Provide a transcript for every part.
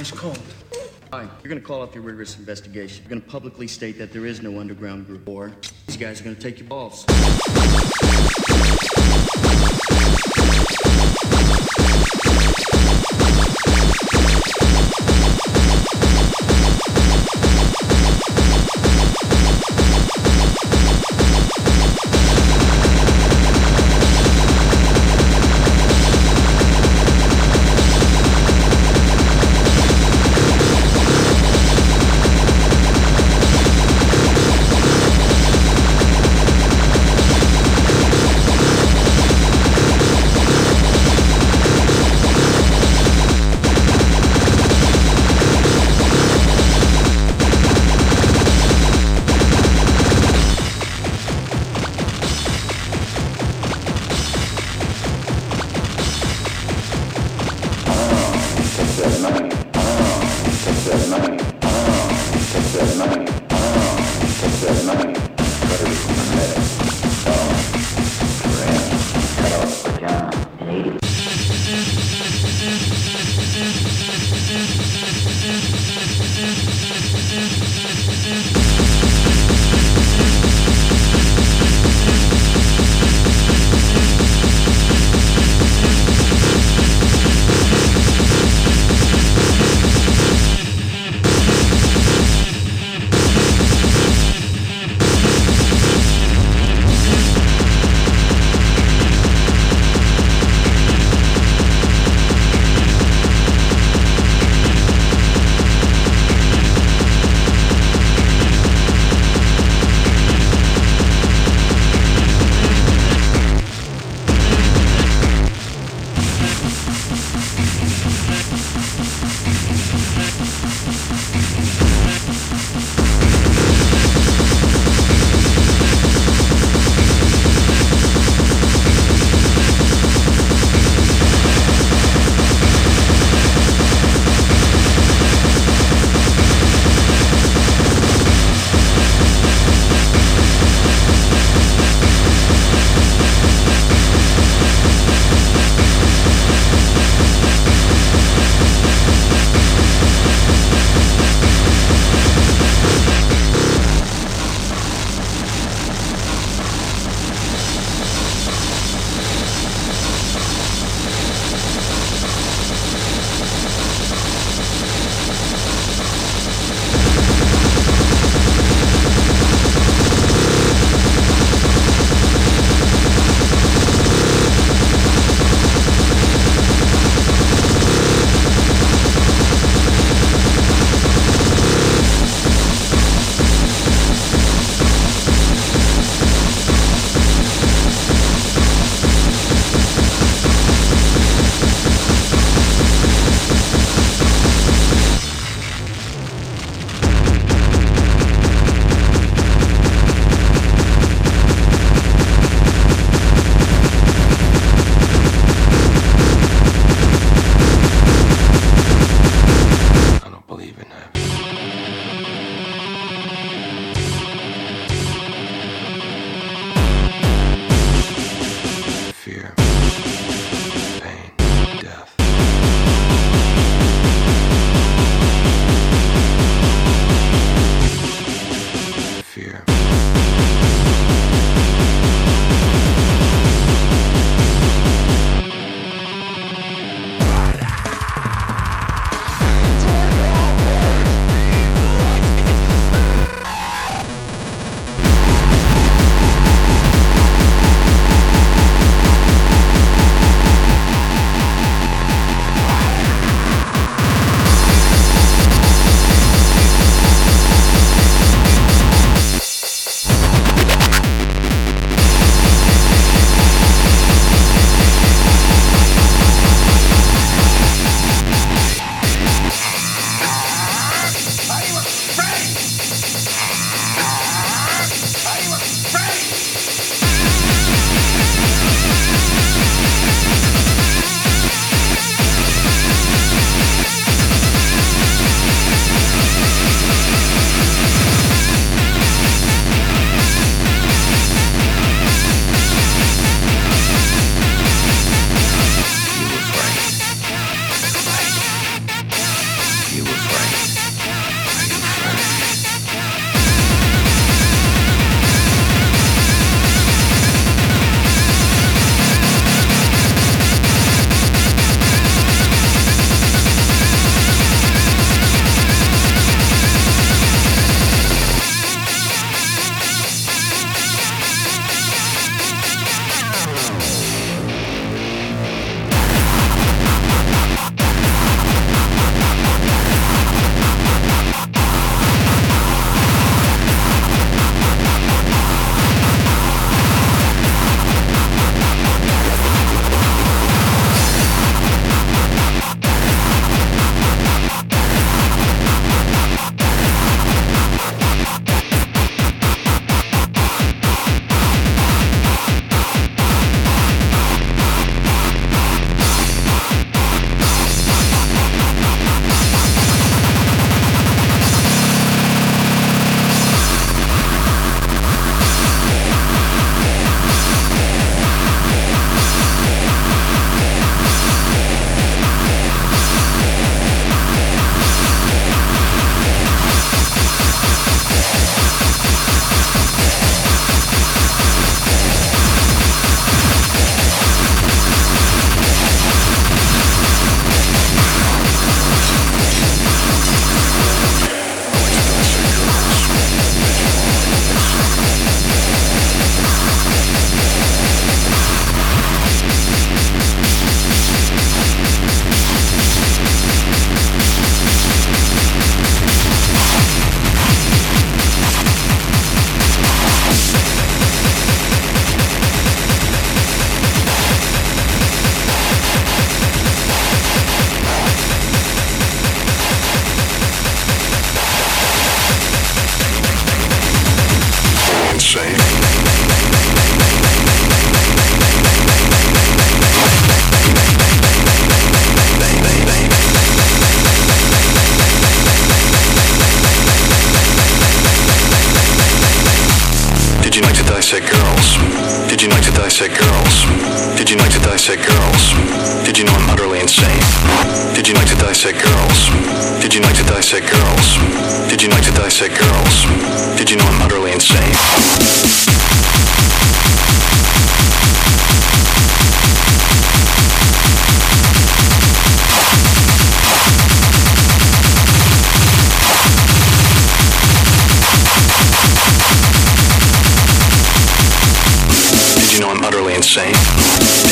ice cold. Hi, you're gonna call off your rigorous investigation. You're gonna publicly state that there is no underground group, or these guys are gonna take your balls.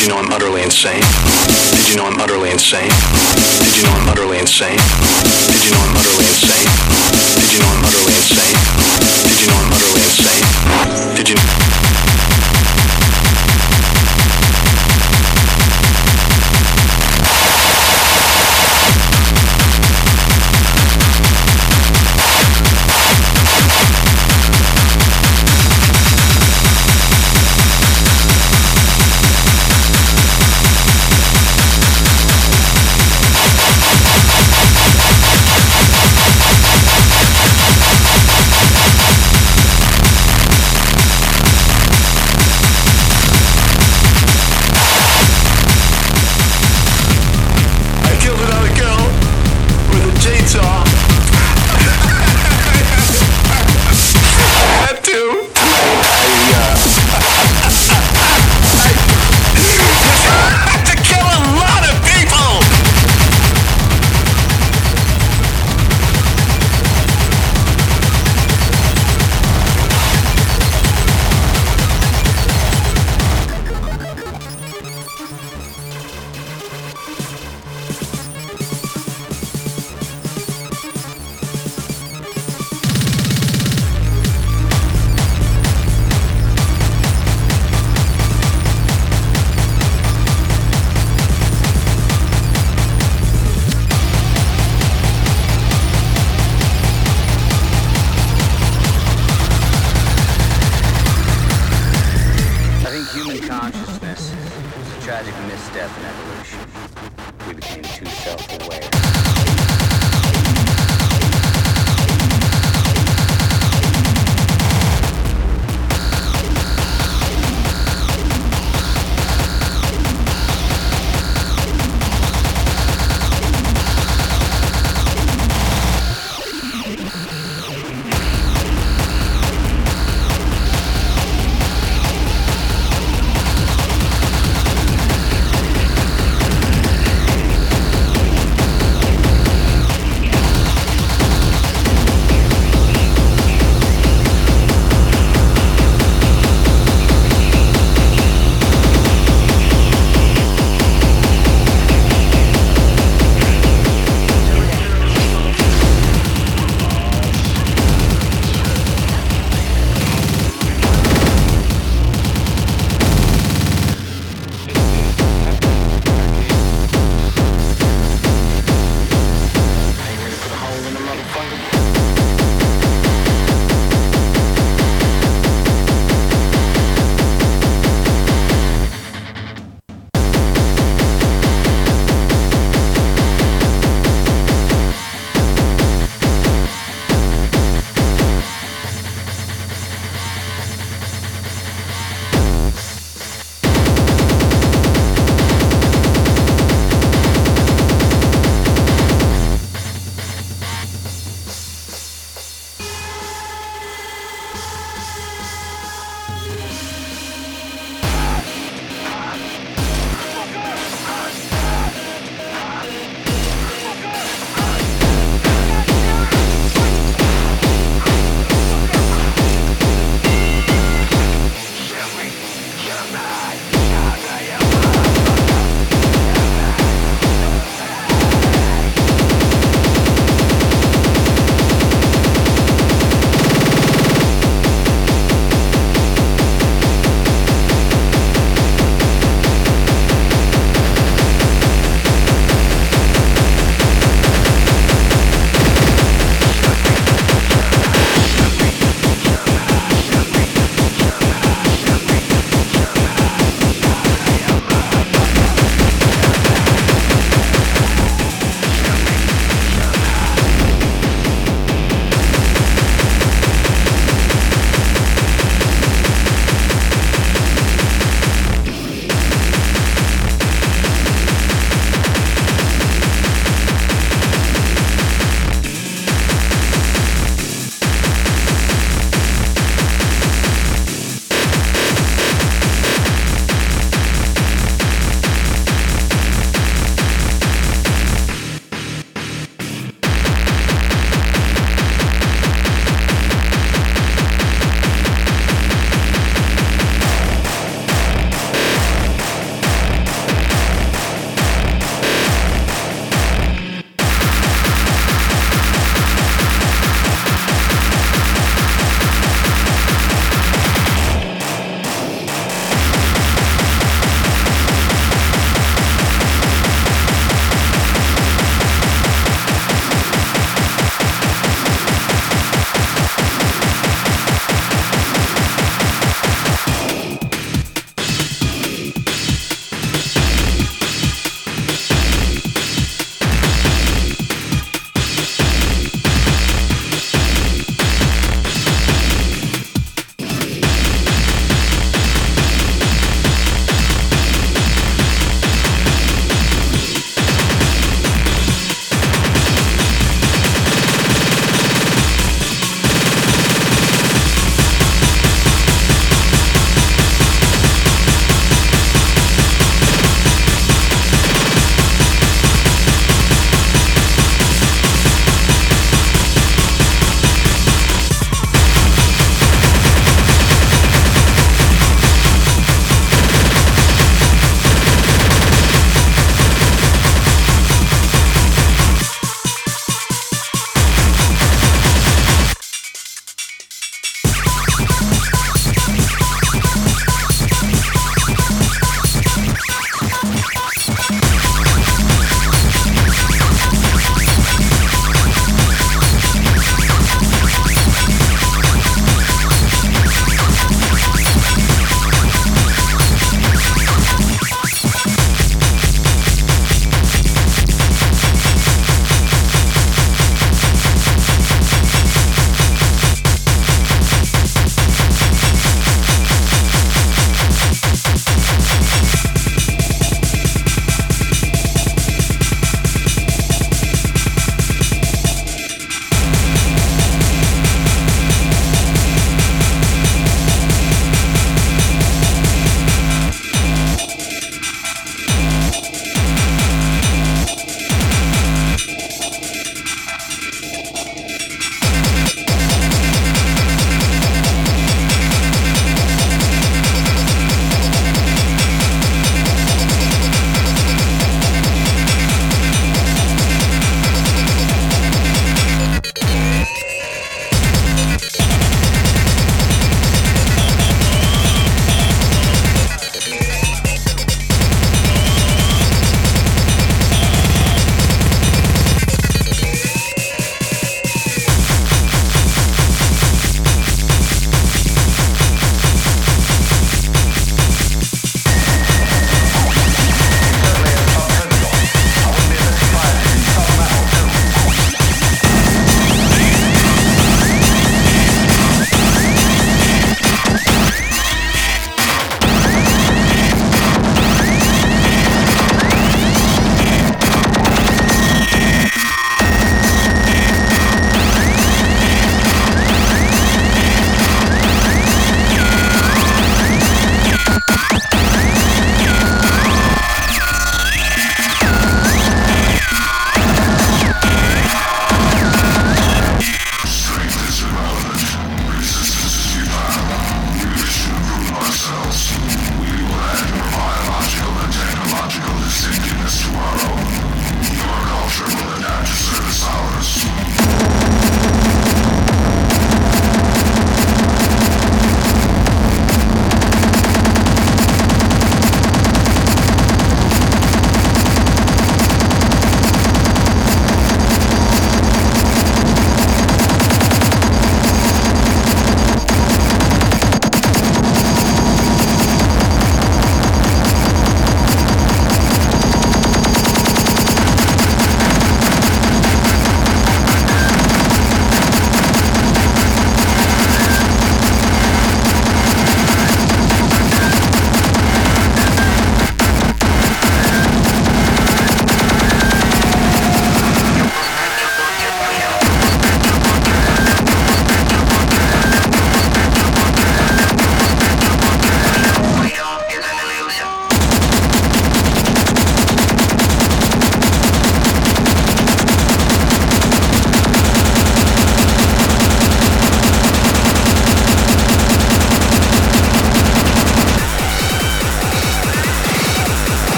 Did you know I'm utterly insane? Did you know I'm utterly insane? Did you know I'm utterly insane? Did you know I'm utterly insane? Did you know I'm utterly insane? Did you know I'm utterly insane? Did you I misstep evolution. We became too self-aware.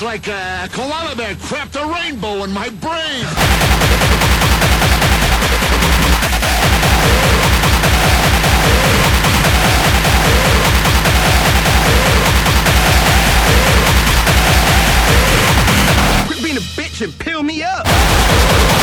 Like a koala bear crapped a rainbow in my brain. Quit being a bitch and peel me up.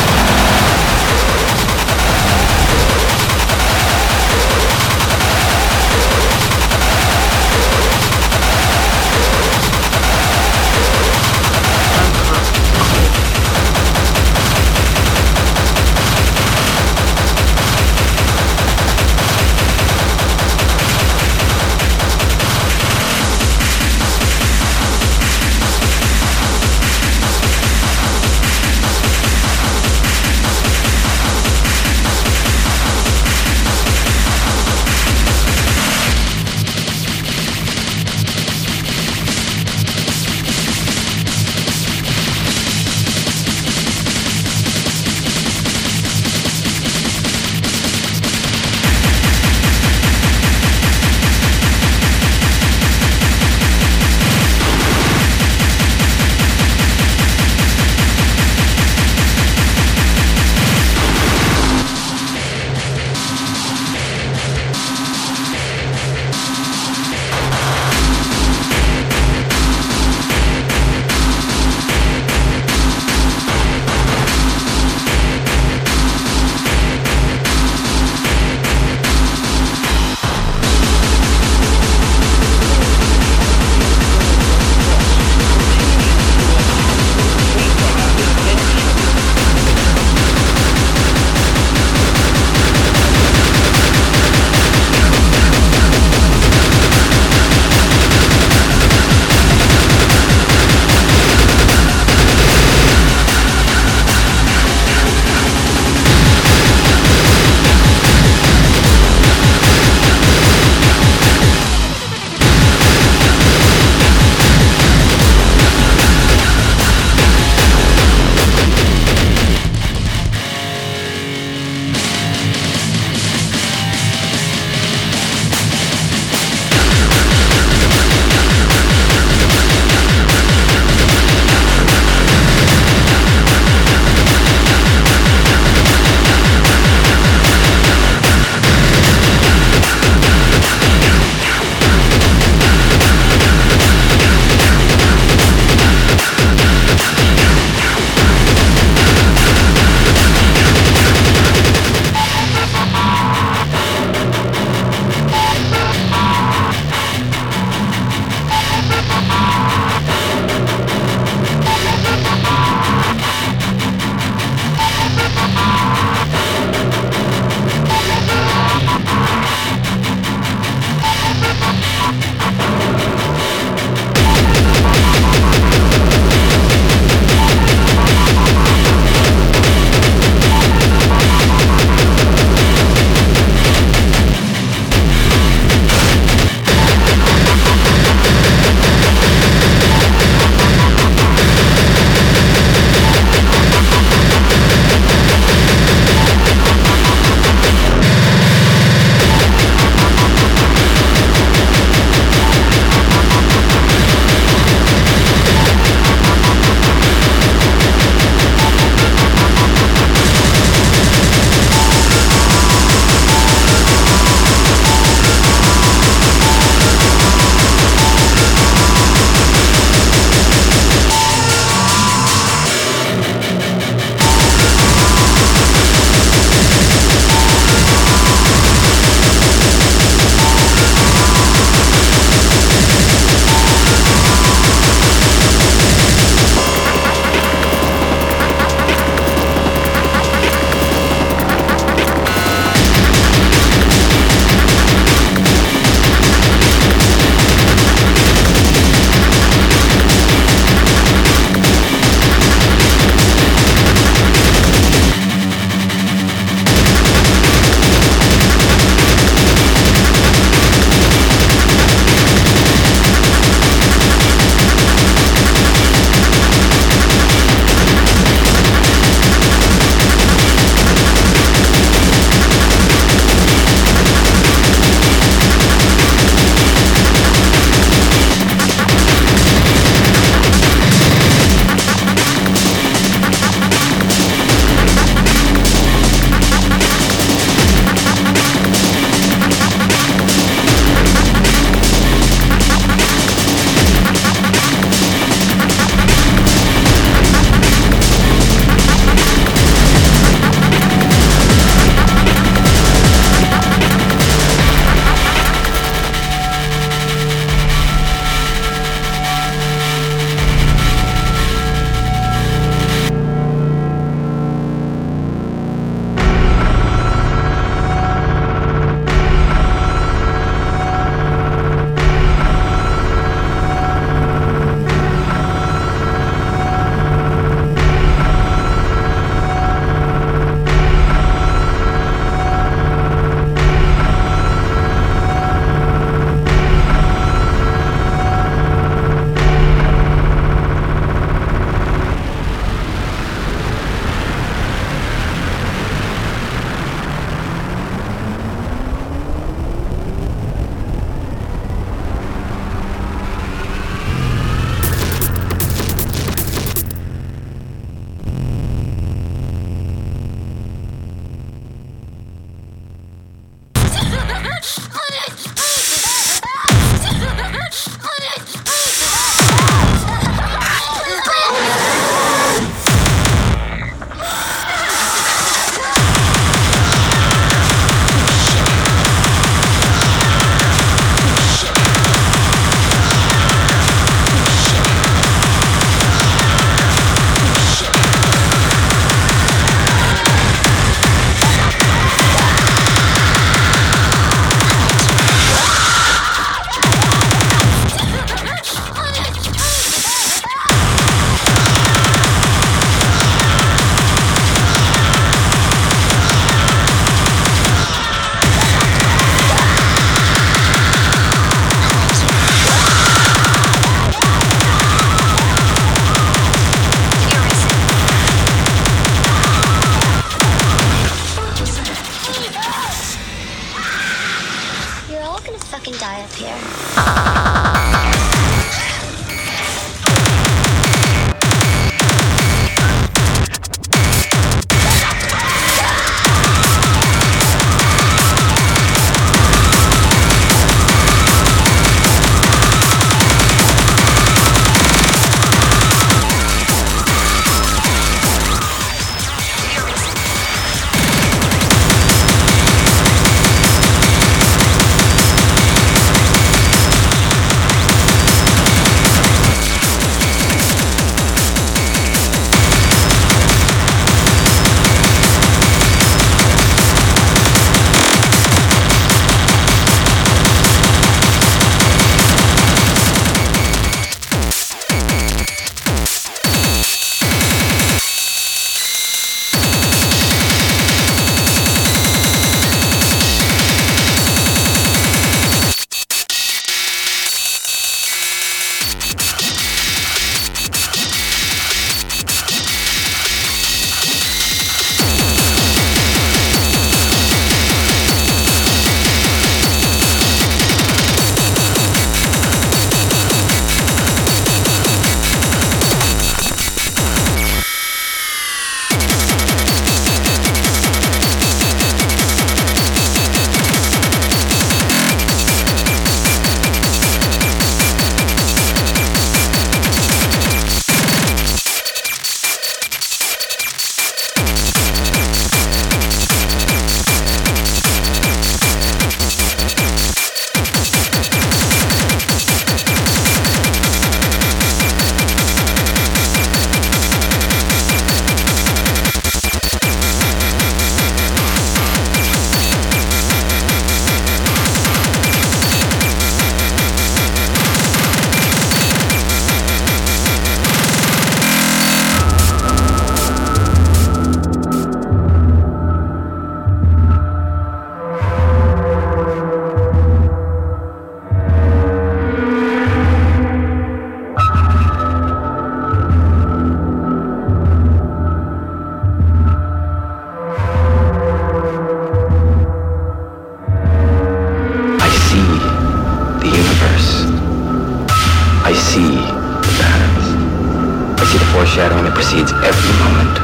Foreshadowing that precedes every moment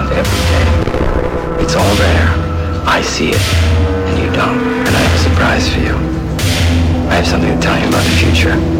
of every day. It's all there. I see it, and you don't. And I have a surprise for you. I have something to tell you about the future.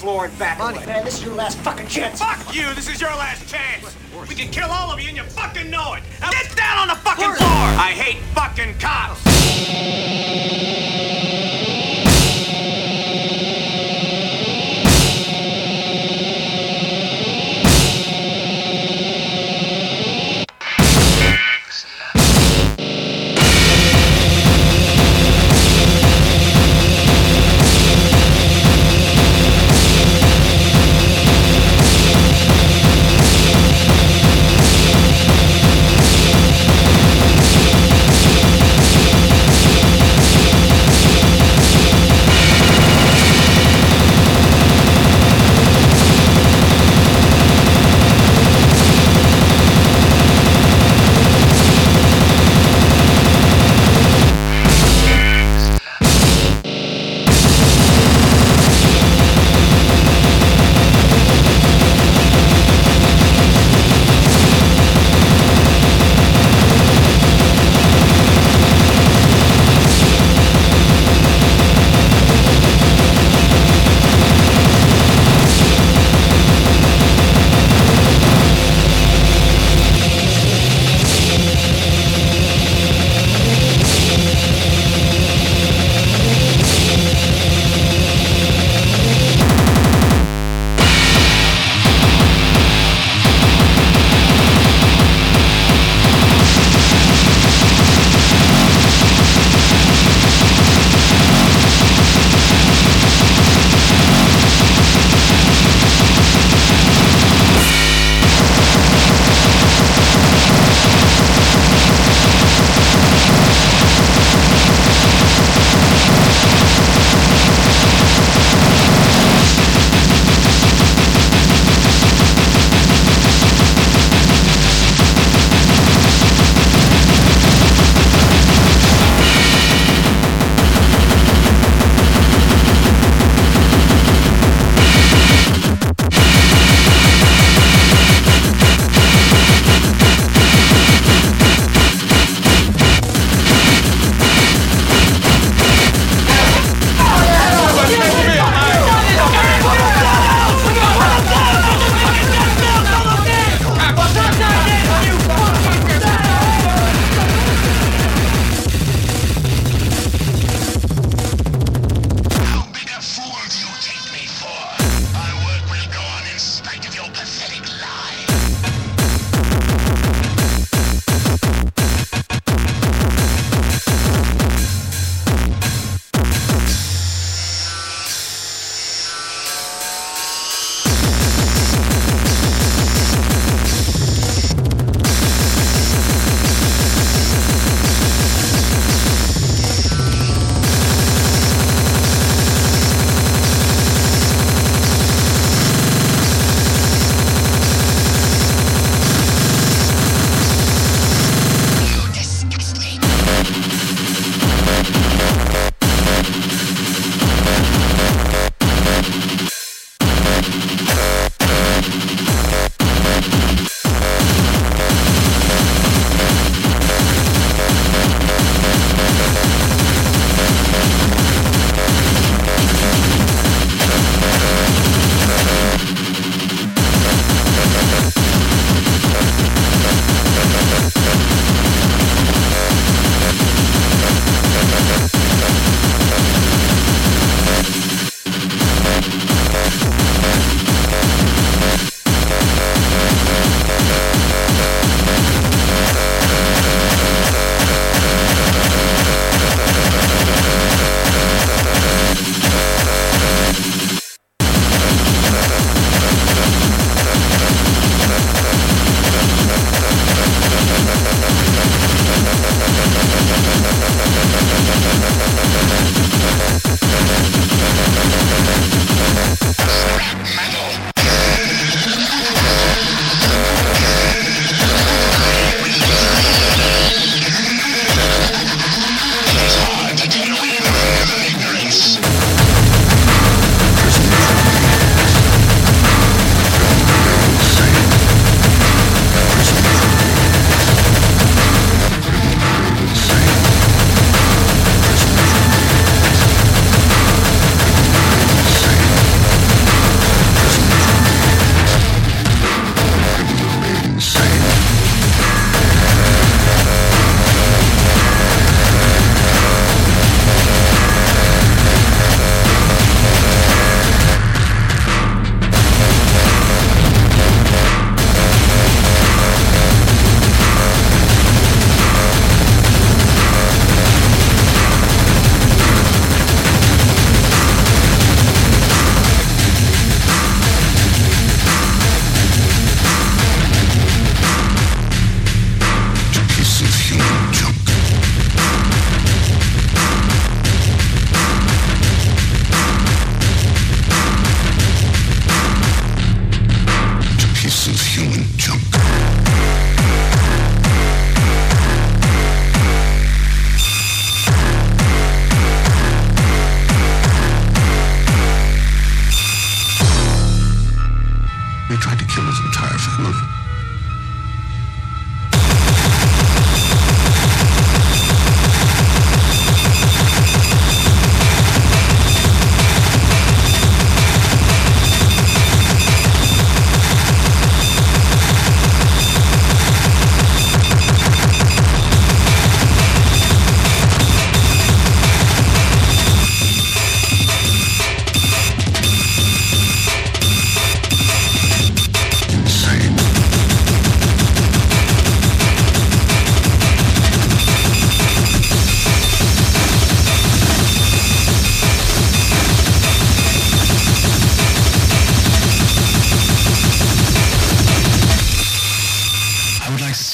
Floor and back away. Man, this is your last fucking chance. Fuck you! This is your last chance! We can kill all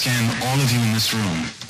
understand all of you in this room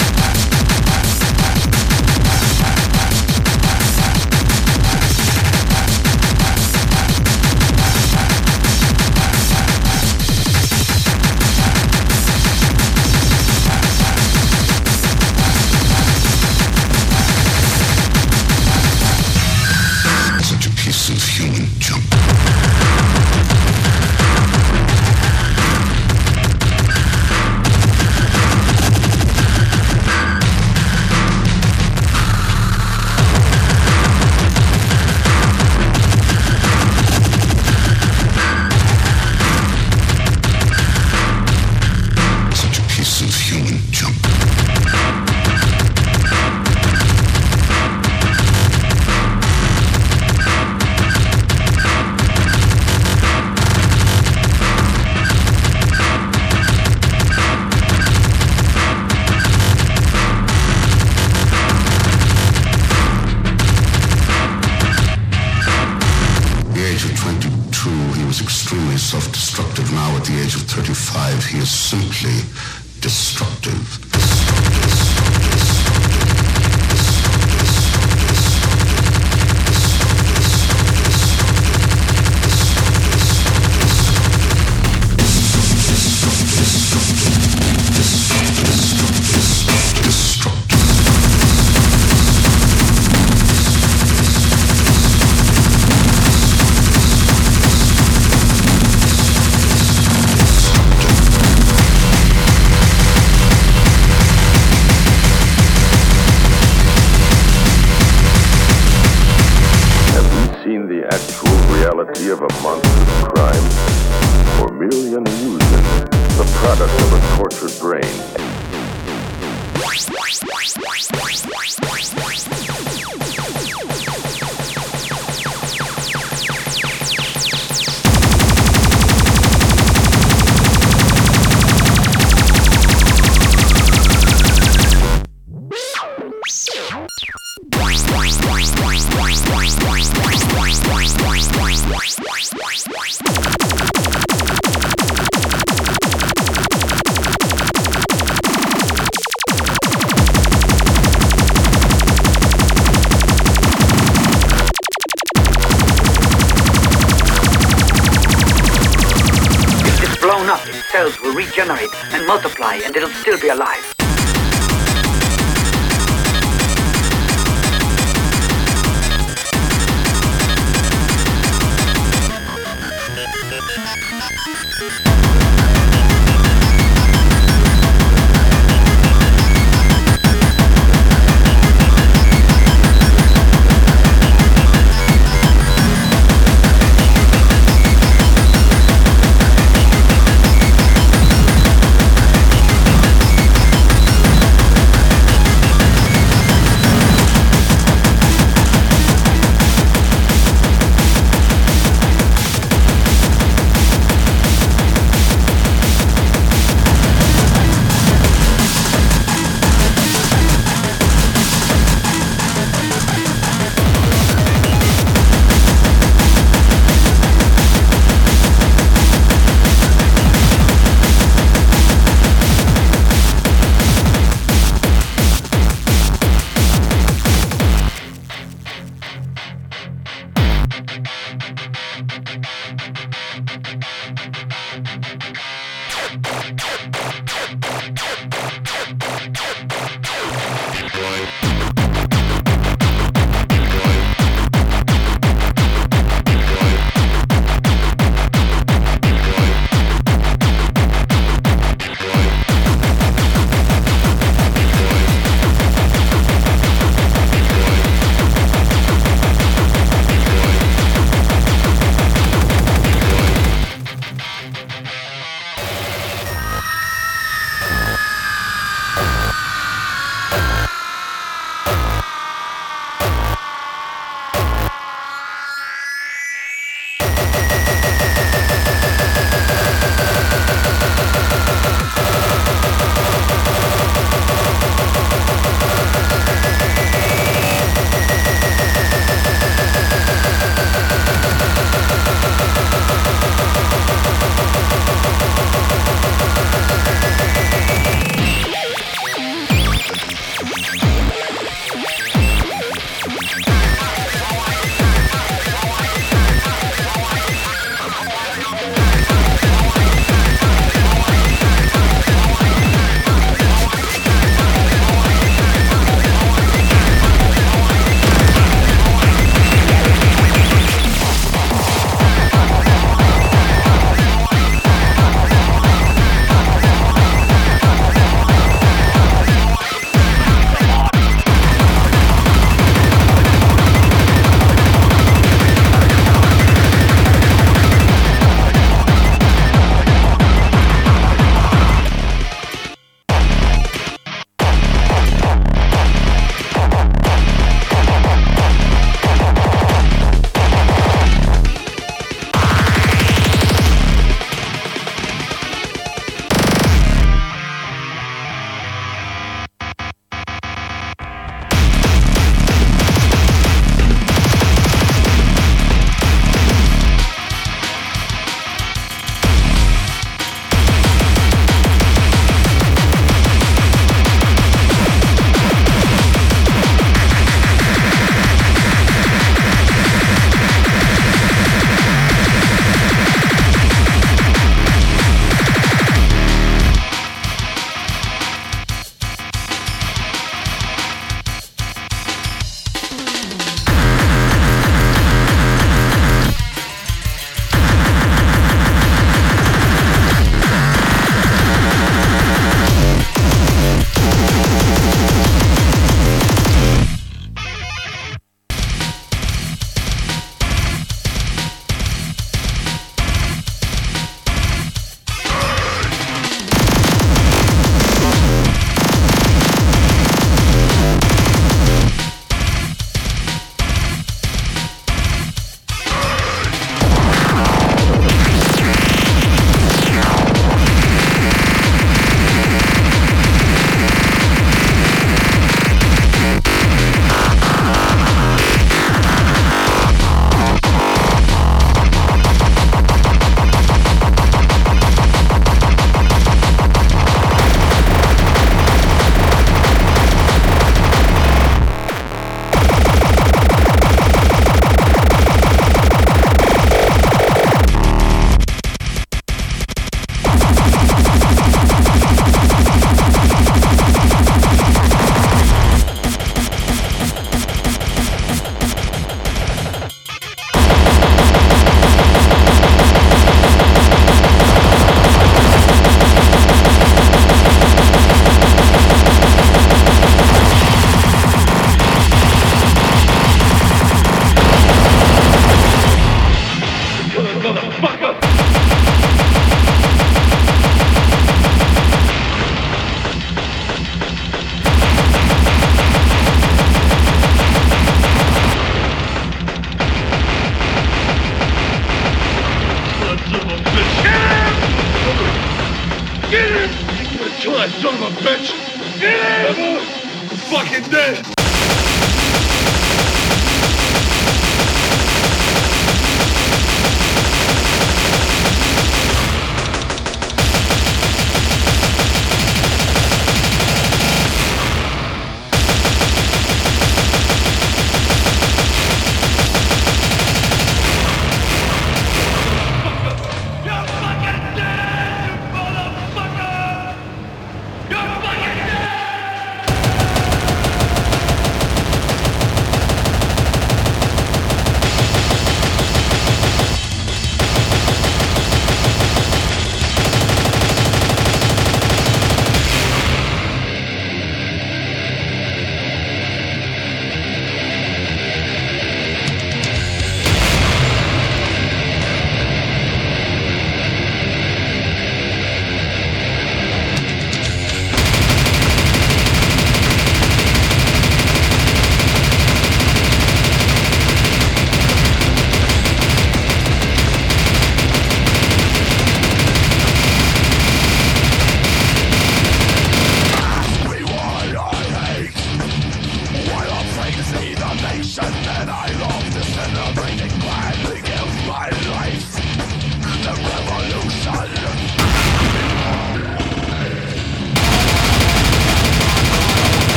product of a tortured brain. Thank generate and multiply and it'll still be alive.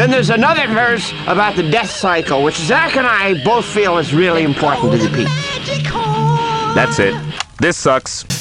Then there's another verse about the death cycle, which Zach and I both feel is really important to repeat. That's it. This sucks.